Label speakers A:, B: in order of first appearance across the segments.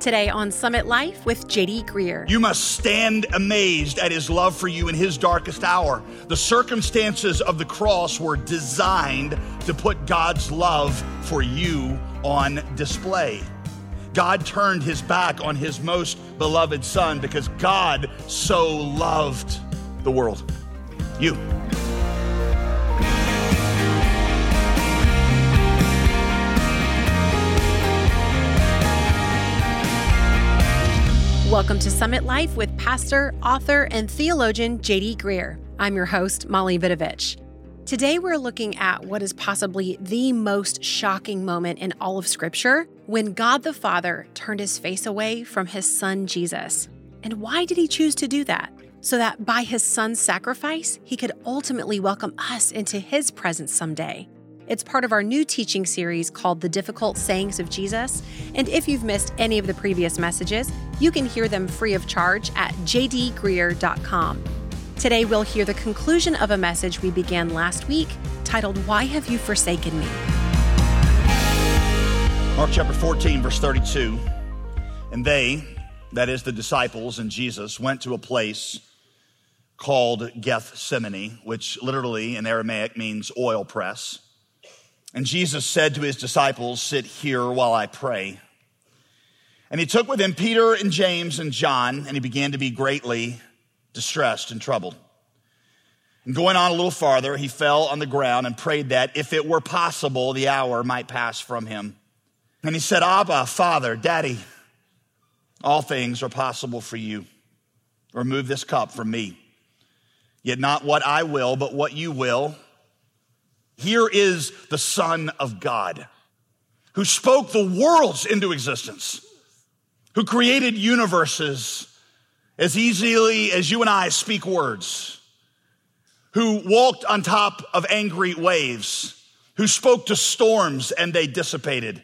A: Today on Summit Life with JD Greear.
B: You must stand amazed at his love for you in his darkest hour. The circumstances of the cross were designed to put God's love for you on display. God turned his back on his most beloved son because God so loved the world. You.
A: Welcome to Summit Life with pastor, author, and theologian JD Greear. I'm your host, Molly Vidovich. Today we're looking at what is possibly the most shocking moment in all of Scripture when God the Father turned his face away from his son Jesus. And why did he choose to do that? So that by his son's sacrifice, he could ultimately welcome us into his presence someday. It's part of our new teaching series called The Difficult Sayings of Jesus. And if you've missed any of the previous messages, you can hear them free of charge at jdgreear.com. Today, we'll hear the conclusion of a message we began last week titled, Why Have You Forsaken Me?
B: Mark chapter 14, verse 32. And they, that is the disciples and Jesus, went to a place called Gethsemane, which literally in Aramaic means oil press. And Jesus said to his disciples, Sit here while I pray. And he took with him Peter and James and John, and he began to be greatly distressed and troubled. And going on a little farther, he fell on the ground and prayed that if it were possible, the hour might pass from him. And he said, Abba, Father, Daddy, all things are possible for you. Remove this cup from me. Yet not what I will, but what you will. Here is the Son of God who spoke the worlds into existence, who created universes as easily as you and I speak words, who walked on top of angry waves, who spoke to storms and they dissipated,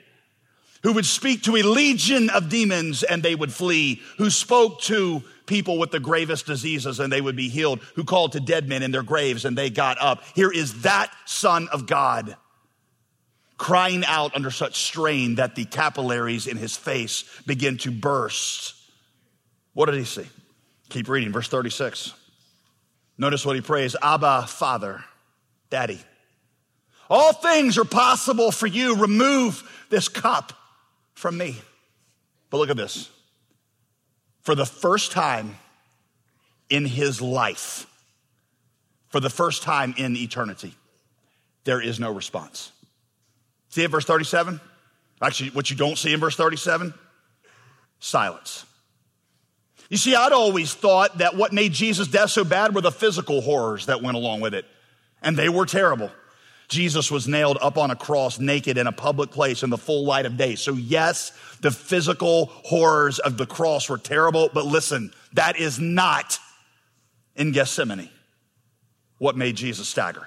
B: who would speak to a legion of demons and they would flee, who spoke to people with the gravest diseases and they would be healed, who called to dead men in their graves and they got up. Here is that Son of God crying out under such strain that the capillaries in his face begin to burst. What did he see? Keep reading, verse 36. Notice what he prays Abba, Father, Daddy. All things are possible for you. Remove this cup from me. But look at this for the first time in his life, for the first time in eternity, there is no response. See it, verse 37? Actually, what you don't see in verse 37? Silence. You see, I'd always thought that what made Jesus' death so bad were the physical horrors that went along with it, and they were terrible. Jesus was nailed up on a cross naked in a public place in the full light of day. So, yes, the physical horrors of the cross were terrible, but listen, that is not in Gethsemane what made Jesus stagger.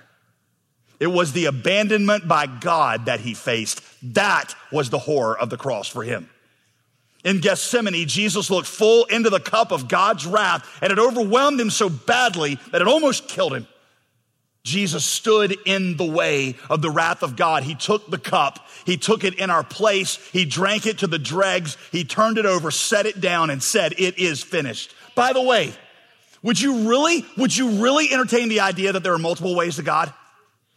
B: It was the abandonment by God that he faced. That was the horror of the cross for him. In Gethsemane, Jesus looked full into the cup of God's wrath, and it overwhelmed him so badly that it almost killed him. Jesus stood in the way of the wrath of God. He took the cup. He took it in our place. He drank it to the dregs. He turned it over, set it down and said, it is finished. By the way, would you really, would you really entertain the idea that there are multiple ways to God?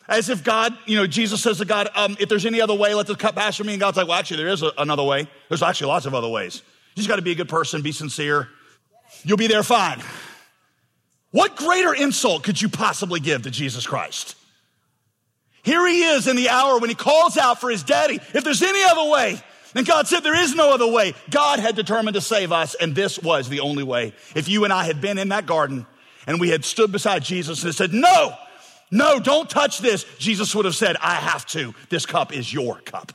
B: As if God, you know, Jesus says to God, um, if there's any other way, let the cup pass from me. And God's like, well, actually, there is a, another way. There's actually lots of other ways. You just got to be a good person, be sincere. You'll be there fine. What greater insult could you possibly give to Jesus Christ? Here he is in the hour when he calls out for his daddy. If there's any other way, and God said there is no other way. God had determined to save us, and this was the only way. If you and I had been in that garden and we had stood beside Jesus and said, No, no, don't touch this, Jesus would have said, I have to. This cup is your cup.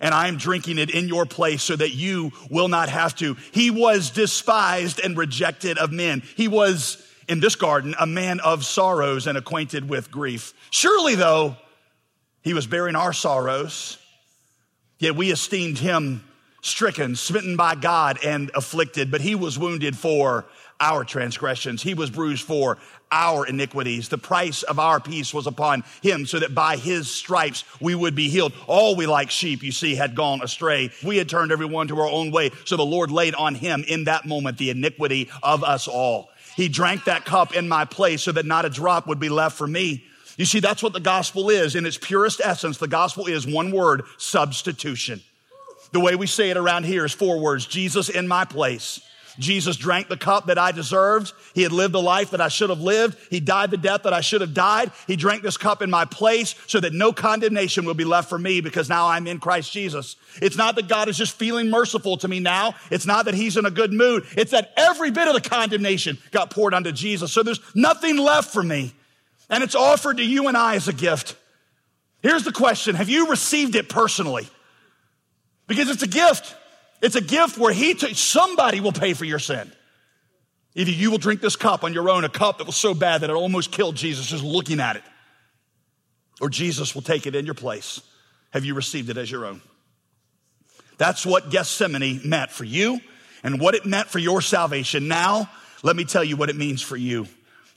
B: And I am drinking it in your place so that you will not have to. He was despised and rejected of men. He was in this garden a man of sorrows and acquainted with grief. Surely, though, he was bearing our sorrows, yet we esteemed him stricken, smitten by God, and afflicted, but he was wounded for our transgressions. He was bruised for our iniquities. The price of our peace was upon him so that by his stripes we would be healed. All we like sheep, you see, had gone astray. We had turned everyone to our own way. So the Lord laid on him in that moment the iniquity of us all. He drank that cup in my place so that not a drop would be left for me. You see, that's what the gospel is. In its purest essence, the gospel is one word, substitution. The way we say it around here is four words Jesus in my place. Jesus drank the cup that I deserved. He had lived the life that I should have lived. He died the death that I should have died. He drank this cup in my place so that no condemnation will be left for me because now I'm in Christ Jesus. It's not that God is just feeling merciful to me now. It's not that he's in a good mood. It's that every bit of the condemnation got poured onto Jesus. So there's nothing left for me. And it's offered to you and I as a gift. Here's the question. Have you received it personally? Because it's a gift. It's a gift where he, t- somebody will pay for your sin. Either you will drink this cup on your own, a cup that was so bad that it almost killed Jesus just looking at it, or Jesus will take it in your place. Have you received it as your own? That's what Gethsemane meant for you and what it meant for your salvation. Now, let me tell you what it means for you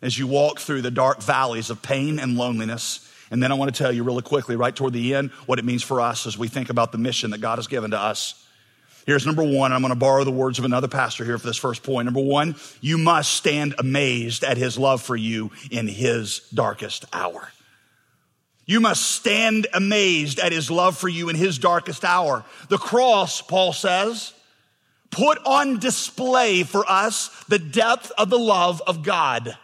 B: as you walk through the dark valleys of pain and loneliness. And then I want to tell you really quickly, right toward the end, what it means for us as we think about the mission that God has given to us. Here's number one. I'm going to borrow the words of another pastor here for this first point. Number one, you must stand amazed at his love for you in his darkest hour. You must stand amazed at his love for you in his darkest hour. The cross, Paul says, put on display for us the depth of the love of God.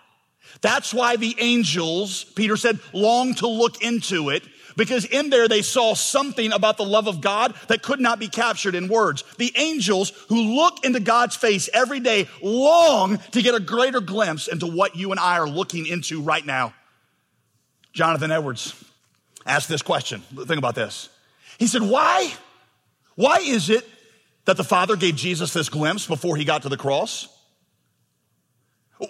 B: That's why the angels, Peter said, long to look into it because in there they saw something about the love of God that could not be captured in words. The angels who look into God's face every day long to get a greater glimpse into what you and I are looking into right now. Jonathan Edwards asked this question. Think about this. He said, Why? Why is it that the Father gave Jesus this glimpse before he got to the cross?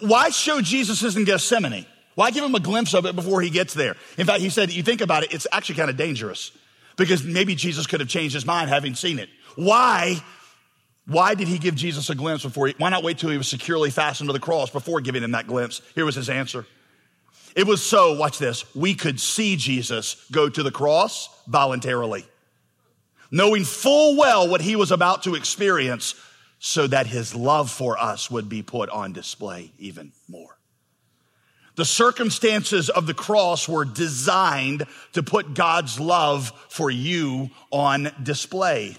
B: Why show Jesus in Gethsemane? Why give him a glimpse of it before he gets there? In fact, he said, you think about it, it's actually kind of dangerous because maybe Jesus could have changed his mind having seen it. Why? Why did he give Jesus a glimpse before he, why not wait till he was securely fastened to the cross before giving him that glimpse? Here was his answer. It was so, watch this, we could see Jesus go to the cross voluntarily, knowing full well what he was about to experience so that his love for us would be put on display even more. The circumstances of the cross were designed to put God's love for you on display.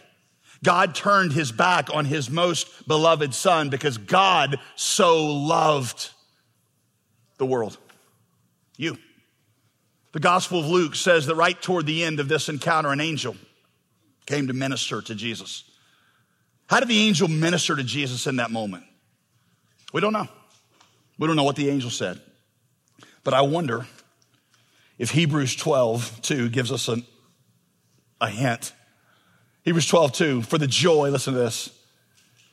B: God turned his back on his most beloved son because God so loved the world. You. The Gospel of Luke says that right toward the end of this encounter, an angel came to minister to Jesus. How did the angel minister to Jesus in that moment? We don't know. We don't know what the angel said. But I wonder if Hebrews 12, 2 gives us an, a hint. Hebrews 12, 2, for the joy, listen to this,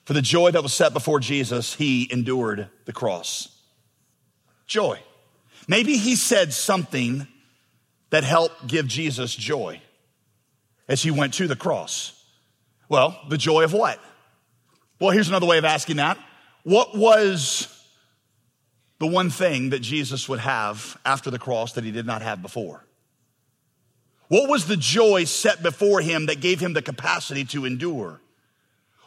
B: for the joy that was set before Jesus, he endured the cross. Joy. Maybe he said something that helped give Jesus joy as he went to the cross. Well, the joy of what? Well, here's another way of asking that. What was the one thing that Jesus would have after the cross that he did not have before? What was the joy set before him that gave him the capacity to endure?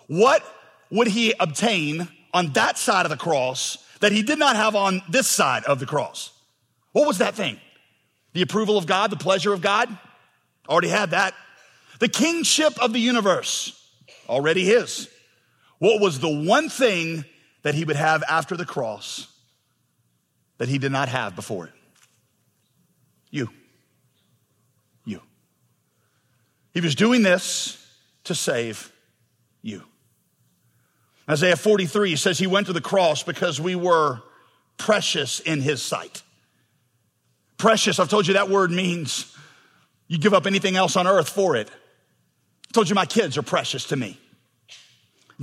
B: What would he obtain on that side of the cross that he did not have on this side of the cross? What was that thing? The approval of God, the pleasure of God? Already had that. The kingship of the universe? Already his. What was the one thing that he would have after the cross that he did not have before it? You. You. He was doing this to save you. Isaiah 43 says he went to the cross because we were precious in his sight. Precious, I've told you that word means you give up anything else on earth for it. I told you my kids are precious to me.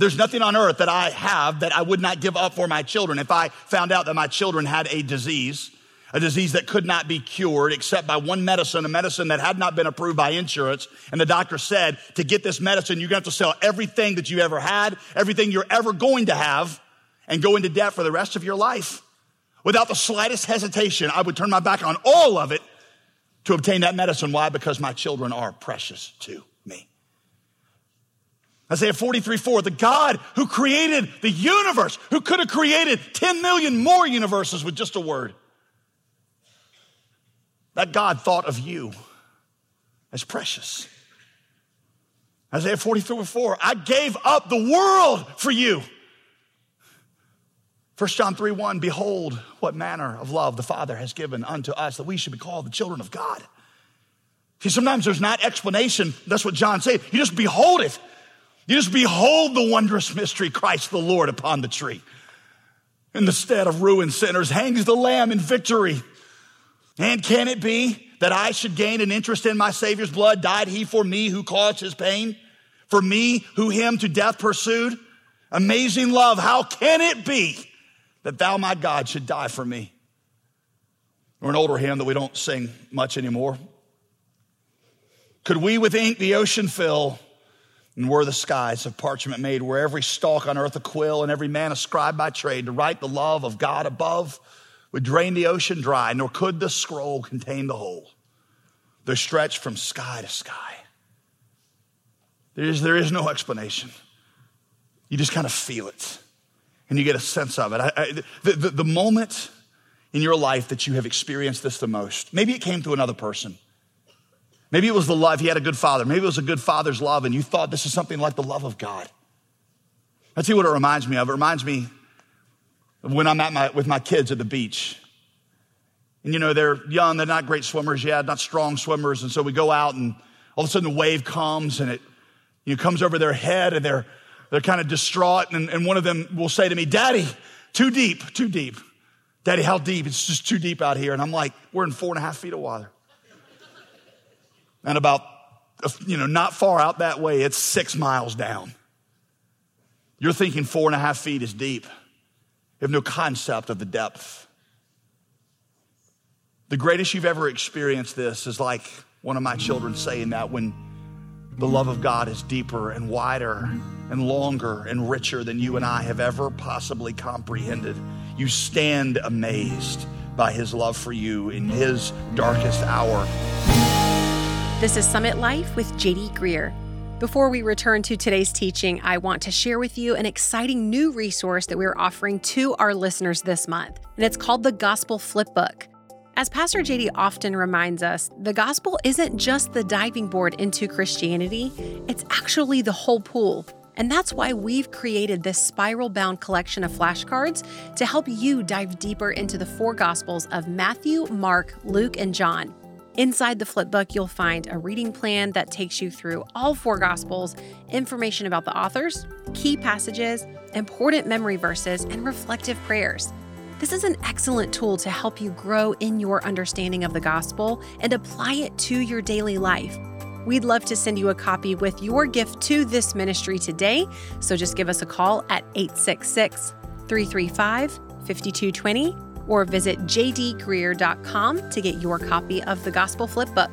B: There's nothing on earth that I have that I would not give up for my children. If I found out that my children had a disease, a disease that could not be cured except by one medicine, a medicine that had not been approved by insurance. And the doctor said, to get this medicine, you're going to have to sell everything that you ever had, everything you're ever going to have, and go into debt for the rest of your life. Without the slightest hesitation, I would turn my back on all of it to obtain that medicine. Why? Because my children are precious to me. Isaiah 43 4, the God who created the universe, who could have created 10 million more universes with just a word. That God thought of you as precious. Isaiah 43 4, I gave up the world for you. 1 John 3 1, behold, what manner of love the Father has given unto us that we should be called the children of God. See, sometimes there's not explanation. That's what John said. You just behold it. You just behold the wondrous mystery, Christ the Lord upon the tree. In the stead of ruined sinners hangs the Lamb in victory. And can it be that I should gain an interest in my Savior's blood? Died he for me who caused his pain? For me who him to death pursued? Amazing love, how can it be that thou, my God, should die for me. Or an older hymn that we don't sing much anymore. Could we with ink the ocean fill, and were the skies of parchment made, where every stalk on earth a quill, and every man a scribe by trade, to write the love of God above would drain the ocean dry, nor could the scroll contain the whole. They're stretched from sky to sky. There is, there is no explanation. You just kind of feel it and you get a sense of it. I, I, the, the, the moment in your life that you have experienced this the most, maybe it came through another person. Maybe it was the love, he had a good father. Maybe it was a good father's love, and you thought this is something like the love of God. I you what it reminds me of. It reminds me of when I'm at my, with my kids at the beach. And you know, they're young, they're not great swimmers yet, not strong swimmers. And so we go out, and all of a sudden the wave comes and it you know, comes over their head, and they're they're kind of distraught, and, and one of them will say to me, Daddy, too deep, too deep. Daddy, how deep? It's just too deep out here. And I'm like, we're in four and a half feet of water. And about, you know, not far out that way, it's six miles down. You're thinking four and a half feet is deep. You have no concept of the depth. The greatest you've ever experienced this is like one of my children saying that when the love of God is deeper and wider and longer and richer than you and I have ever possibly comprehended. You stand amazed by his love for you in his darkest hour.
A: This is Summit Life with JD Greear. Before we return to today's teaching, I want to share with you an exciting new resource that we're offering to our listeners this month, and it's called the Gospel Flipbook. As Pastor JD often reminds us, the gospel isn't just the diving board into Christianity, it's actually the whole pool. And that's why we've created this spiral bound collection of flashcards to help you dive deeper into the four gospels of Matthew, Mark, Luke, and John. Inside the flipbook, you'll find a reading plan that takes you through all four Gospels, information about the authors, key passages, important memory verses, and reflective prayers. This is an excellent tool to help you grow in your understanding of the gospel and apply it to your daily life. We'd love to send you a copy with your gift to this ministry today, so just give us a call at 866 335 5220 or visit jdgreear.com to get your copy of the Gospel Flipbook.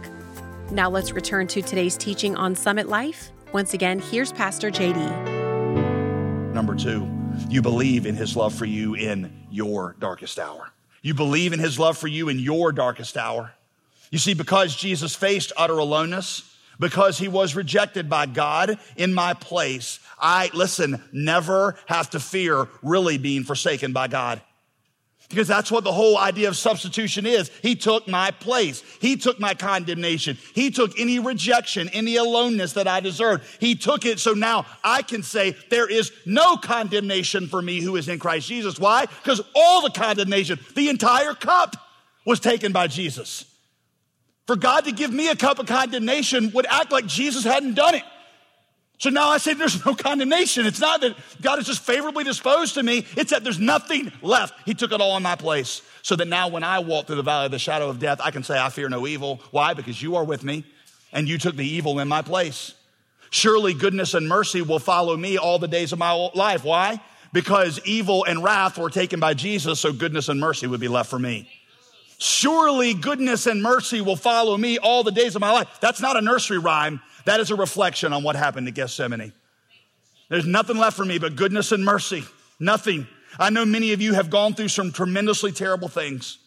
A: Now let's return to today's teaching on Summit Life. Once again, here's Pastor JD.
B: Number two, you believe in his love for you in your darkest hour. You believe in his love for you in your darkest hour. You see, because Jesus faced utter aloneness, because he was rejected by God in my place, I, listen, never have to fear really being forsaken by God. Because that's what the whole idea of substitution is. He took my place. He took my condemnation. He took any rejection, any aloneness that I deserved. He took it. So now I can say there is no condemnation for me who is in Christ Jesus. Why? Because all the condemnation, the entire cup was taken by Jesus. For God to give me a cup of condemnation would act like Jesus hadn't done it. So now I say there's no condemnation. It's not that God is just favorably disposed to me, it's that there's nothing left. He took it all in my place. So that now when I walk through the valley of the shadow of death, I can say, I fear no evil. Why? Because you are with me and you took the evil in my place. Surely goodness and mercy will follow me all the days of my life. Why? Because evil and wrath were taken by Jesus, so goodness and mercy would be left for me. Surely goodness and mercy will follow me all the days of my life. That's not a nursery rhyme. That is a reflection on what happened to Gethsemane. There's nothing left for me but goodness and mercy. Nothing. I know many of you have gone through some tremendously terrible things.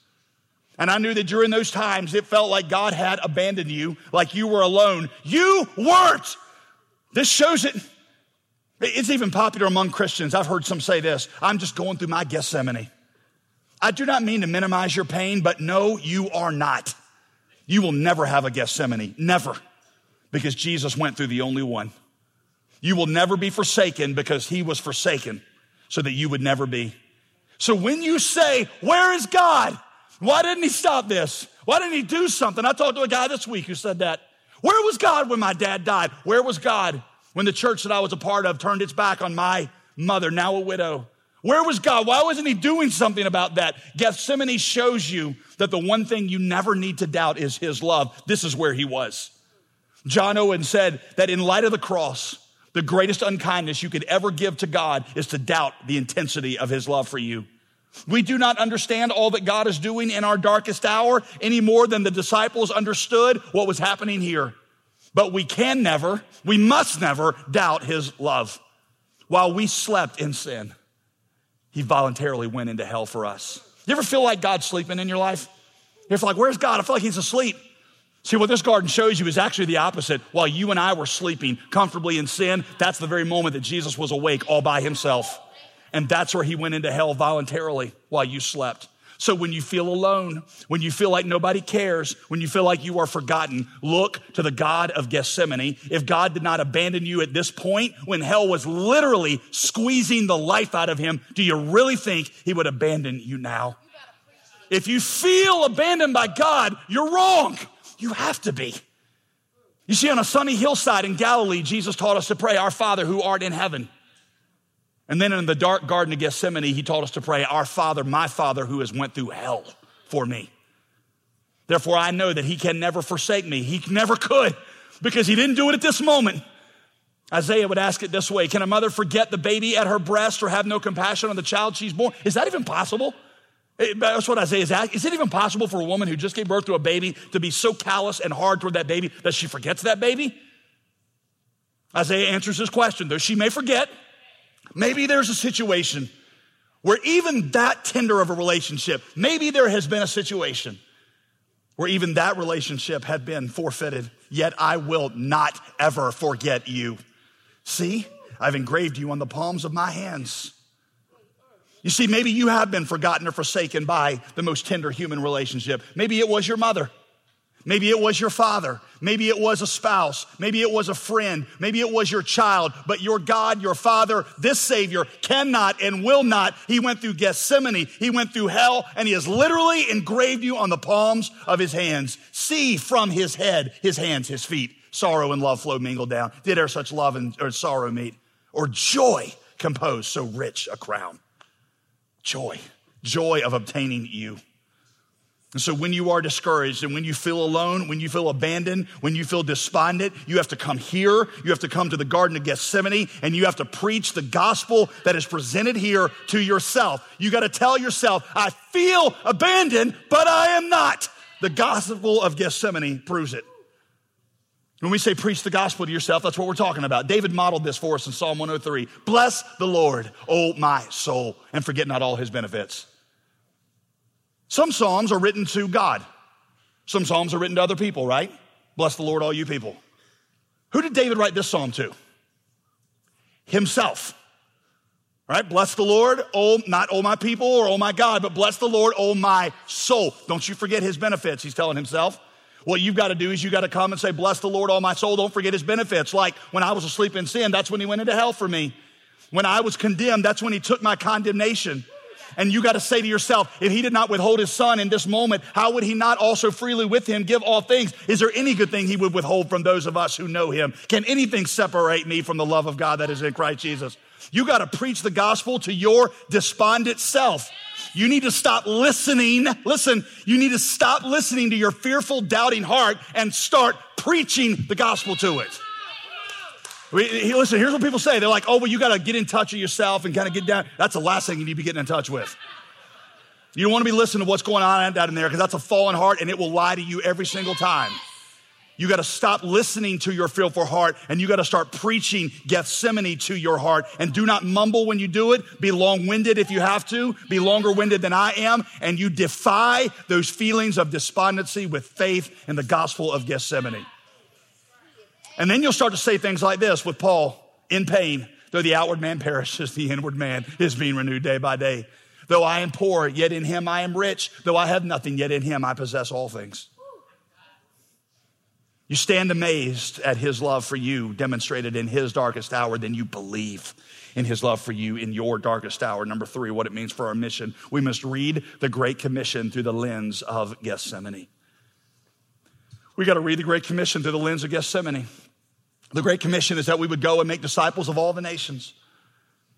B: And I knew that during those times, it felt like God had abandoned you, like you were alone. You weren't. This shows it. It's even popular among Christians. I've heard some say this I'm just going through my Gethsemane. I do not mean to minimize your pain, but no, you are not. You will never have a Gethsemane. Never. Because Jesus went through the only one. You will never be forsaken because he was forsaken so that you would never be. So when you say, Where is God? Why didn't he stop this? Why didn't he do something? I talked to a guy this week who said that. Where was God when my dad died? Where was God when the church that I was a part of turned its back on my mother, now a widow? Where was God? Why wasn't he doing something about that? Gethsemane shows you that the one thing you never need to doubt is his love. This is where he was. John Owen said that in light of the cross, the greatest unkindness you could ever give to God is to doubt the intensity of his love for you. We do not understand all that God is doing in our darkest hour any more than the disciples understood what was happening here. But we can never, we must never doubt his love. While we slept in sin, he voluntarily went into hell for us. You ever feel like God's sleeping in your life? You ever feel like, where's God? I feel like he's asleep. See, what this garden shows you is actually the opposite. While you and I were sleeping comfortably in sin, that's the very moment that Jesus was awake all by himself. And that's where he went into hell voluntarily while you slept. So when you feel alone, when you feel like nobody cares, when you feel like you are forgotten, look to the God of Gethsemane. If God did not abandon you at this point, when hell was literally squeezing the life out of him, do you really think he would abandon you now? If you feel abandoned by God, you're wrong. You have to be. You see, on a sunny hillside in Galilee, Jesus taught us to pray, Our Father who art in heaven. And then in the dark garden of Gethsemane, he taught us to pray, Our Father, my Father who has went through hell for me. Therefore, I know that he can never forsake me. He never could because he didn't do it at this moment. Isaiah would ask it this way Can a mother forget the baby at her breast or have no compassion on the child she's born? Is that even possible? That's what Isaiah is asking. Is it even possible for a woman who just gave birth to a baby to be so callous and hard toward that baby that she forgets that baby? Isaiah answers this question, though she may forget. Maybe there's a situation where even that tender of a relationship, maybe there has been a situation where even that relationship had been forfeited, yet I will not ever forget you. See, I've engraved you on the palms of my hands. You see, maybe you have been forgotten or forsaken by the most tender human relationship. Maybe it was your mother. Maybe it was your father. Maybe it was a spouse. Maybe it was a friend. Maybe it was your child. But your God, your Father, this Savior cannot and will not. He went through Gethsemane. He went through hell and He has literally engraved you on the palms of His hands. See from His head, His hands, His feet. Sorrow and love flow mingled down. Did e'er such love and or sorrow meet? Or joy compose so rich a crown? Joy, joy of obtaining you. And so when you are discouraged and when you feel alone, when you feel abandoned, when you feel despondent, you have to come here. You have to come to the Garden of Gethsemane and you have to preach the gospel that is presented here to yourself. You got to tell yourself, I feel abandoned, but I am not. The gospel of Gethsemane proves it. When we say preach the gospel to yourself, that's what we're talking about. David modeled this for us in Psalm 103. Bless the Lord, O my soul, and forget not all his benefits. Some Psalms are written to God. Some Psalms are written to other people, right? Bless the Lord, all you people. Who did David write this Psalm to? Himself. Right? Bless the Lord, oh, not oh my people or oh my God, but bless the Lord, oh my soul. Don't you forget his benefits, he's telling himself. What you've got to do is you've got to come and say, Bless the Lord, all my soul. Don't forget his benefits. Like when I was asleep in sin, that's when he went into hell for me. When I was condemned, that's when he took my condemnation. And you got to say to yourself, if he did not withhold his son in this moment, how would he not also freely with him give all things? Is there any good thing he would withhold from those of us who know him? Can anything separate me from the love of God that is in Christ Jesus? You got to preach the gospel to your despondent self. You need to stop listening. Listen, you need to stop listening to your fearful, doubting heart and start preaching the gospel to it. Listen, here's what people say. They're like, oh, well, you got to get in touch with yourself and kind of get down. That's the last thing you need to be getting in touch with. You don't want to be listening to what's going on out in there because that's a fallen heart and it will lie to you every single time. You got to stop listening to your fearful heart and you got to start preaching Gethsemane to your heart. And do not mumble when you do it. Be long winded if you have to. Be longer winded than I am. And you defy those feelings of despondency with faith in the gospel of Gethsemane. And then you'll start to say things like this with Paul in pain. Though the outward man perishes, the inward man is being renewed day by day. Though I am poor, yet in him I am rich. Though I have nothing, yet in him I possess all things. You stand amazed at his love for you demonstrated in his darkest hour, then you believe in his love for you in your darkest hour. Number three, what it means for our mission. We must read the Great Commission through the lens of Gethsemane. We got to read the Great Commission through the lens of Gethsemane. The Great Commission is that we would go and make disciples of all the nations.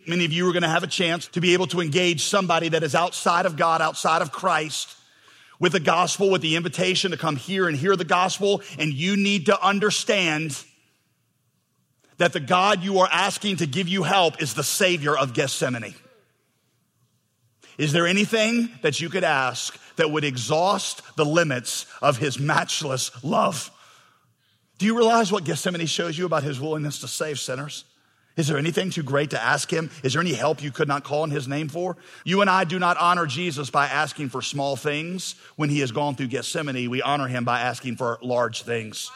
B: Many of you are going to have a chance to be able to engage somebody that is outside of God, outside of Christ with the gospel, with the invitation to come here and hear the gospel. And you need to understand that the God you are asking to give you help is the Savior of Gethsemane. Is there anything that you could ask that would exhaust the limits of his matchless love? Do you realize what Gethsemane shows you about his willingness to save sinners? Is there anything too great to ask him? Is there any help you could not call in his name for? You and I do not honor Jesus by asking for small things. When he has gone through Gethsemane, we honor him by asking for large things.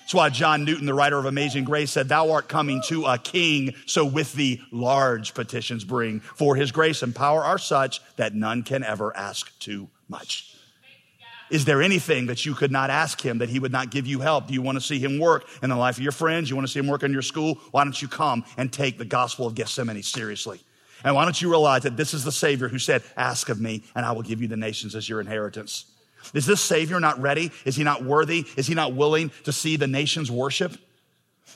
B: That's why John Newton, the writer of Amazing Grace, said, Thou art coming to a king, so with thee large petitions bring. For his grace and power are such that none can ever ask too much. Is there anything that you could not ask him that he would not give you help? Do you want to see him work in the life of your friends? You want to see him work in your school? Why don't you come and take the gospel of Gethsemane seriously? And why don't you realize that this is the Savior who said, Ask of me, and I will give you the nations as your inheritance? Is this Savior not ready? Is he not worthy? Is he not willing to see the nations worship?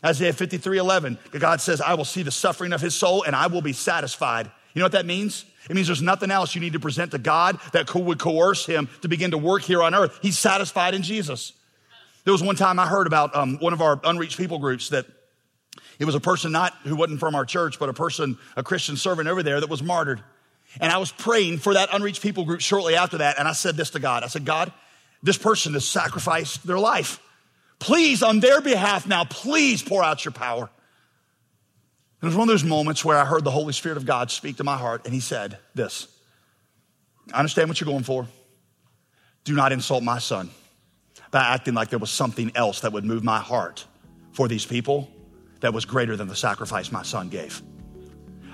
B: Isaiah 53 11, God says, I will see the suffering of his soul and I will be satisfied. You know what that means? It means there's nothing else you need to present to God that would coerce him to begin to work here on earth. He's satisfied in Jesus. There was one time I heard about um, one of our unreached people groups that it was a person not who wasn't from our church, but a person, a Christian servant over there that was martyred. And I was praying for that unreached people group shortly after that. And I said this to God. I said, God, this person has sacrificed their life. Please, on their behalf now, please pour out your power. It was one of those moments where I heard the Holy Spirit of God speak to my heart, and He said this I understand what you're going for. Do not insult my son by acting like there was something else that would move my heart for these people that was greater than the sacrifice my son gave.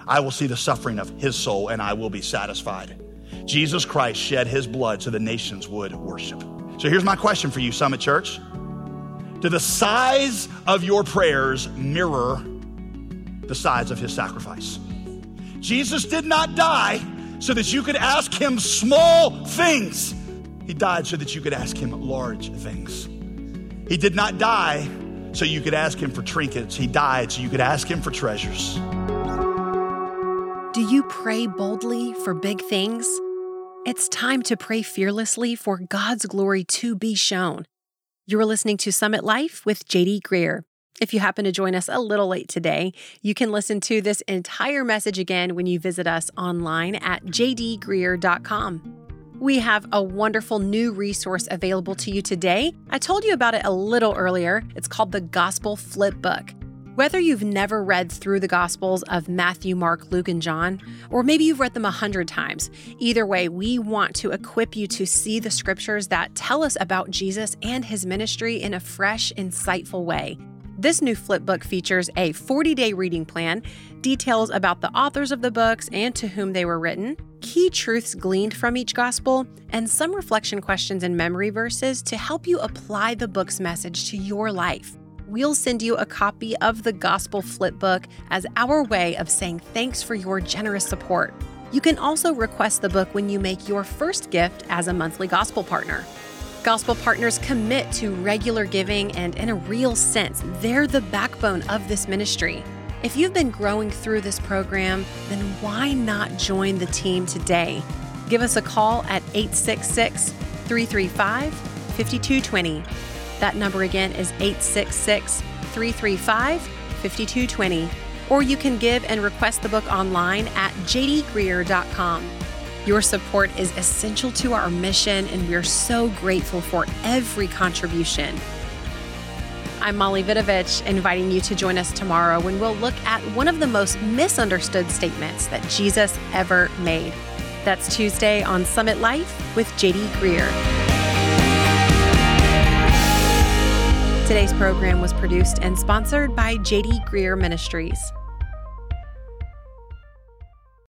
B: I will see the suffering of his soul and I will be satisfied. Jesus Christ shed his blood so the nations would worship. So here's my question for you, Summit Church. Do the size of your prayers mirror the size of his sacrifice. Jesus did not die so that you could ask him small things. He died so that you could ask him large things. He did not die so you could ask him for trinkets. He died so you could ask him for treasures.
A: Do you pray boldly for big things? It's time to pray fearlessly for God's glory to be shown. You're listening to Summit Life with JD Greear. If you happen to join us a little late today, you can listen to this entire message again when you visit us online at jdgreear.com. We have a wonderful new resource available to you today. I told you about it a little earlier. It's called the Gospel Flip Book. Whether you've never read through the Gospels of Matthew, Mark, Luke, and John, or maybe you've read them a hundred times, either way, we want to equip you to see the scriptures that tell us about Jesus and his ministry in a fresh, insightful way. This new flip book features a 40 day reading plan, details about the authors of the books and to whom they were written, key truths gleaned from each gospel, and some reflection questions and memory verses to help you apply the book's message to your life. We'll send you a copy of the Gospel Flip Book as our way of saying thanks for your generous support. You can also request the book when you make your first gift as a monthly gospel partner. Gospel partners commit to regular giving, and in a real sense, they're the backbone of this ministry. If you've been growing through this program, then why not join the team today? Give us a call at 866 335 5220. That number again is 866 335 5220. Or you can give and request the book online at jdgreear.com. Your support is essential to our mission, and we're so grateful for every contribution. I'm Molly Vidovich, inviting you to join us tomorrow when we'll look at one of the most misunderstood statements that Jesus ever made. That's Tuesday on Summit Life with JD Greear. Today's program was produced and sponsored by JD Greear Ministries.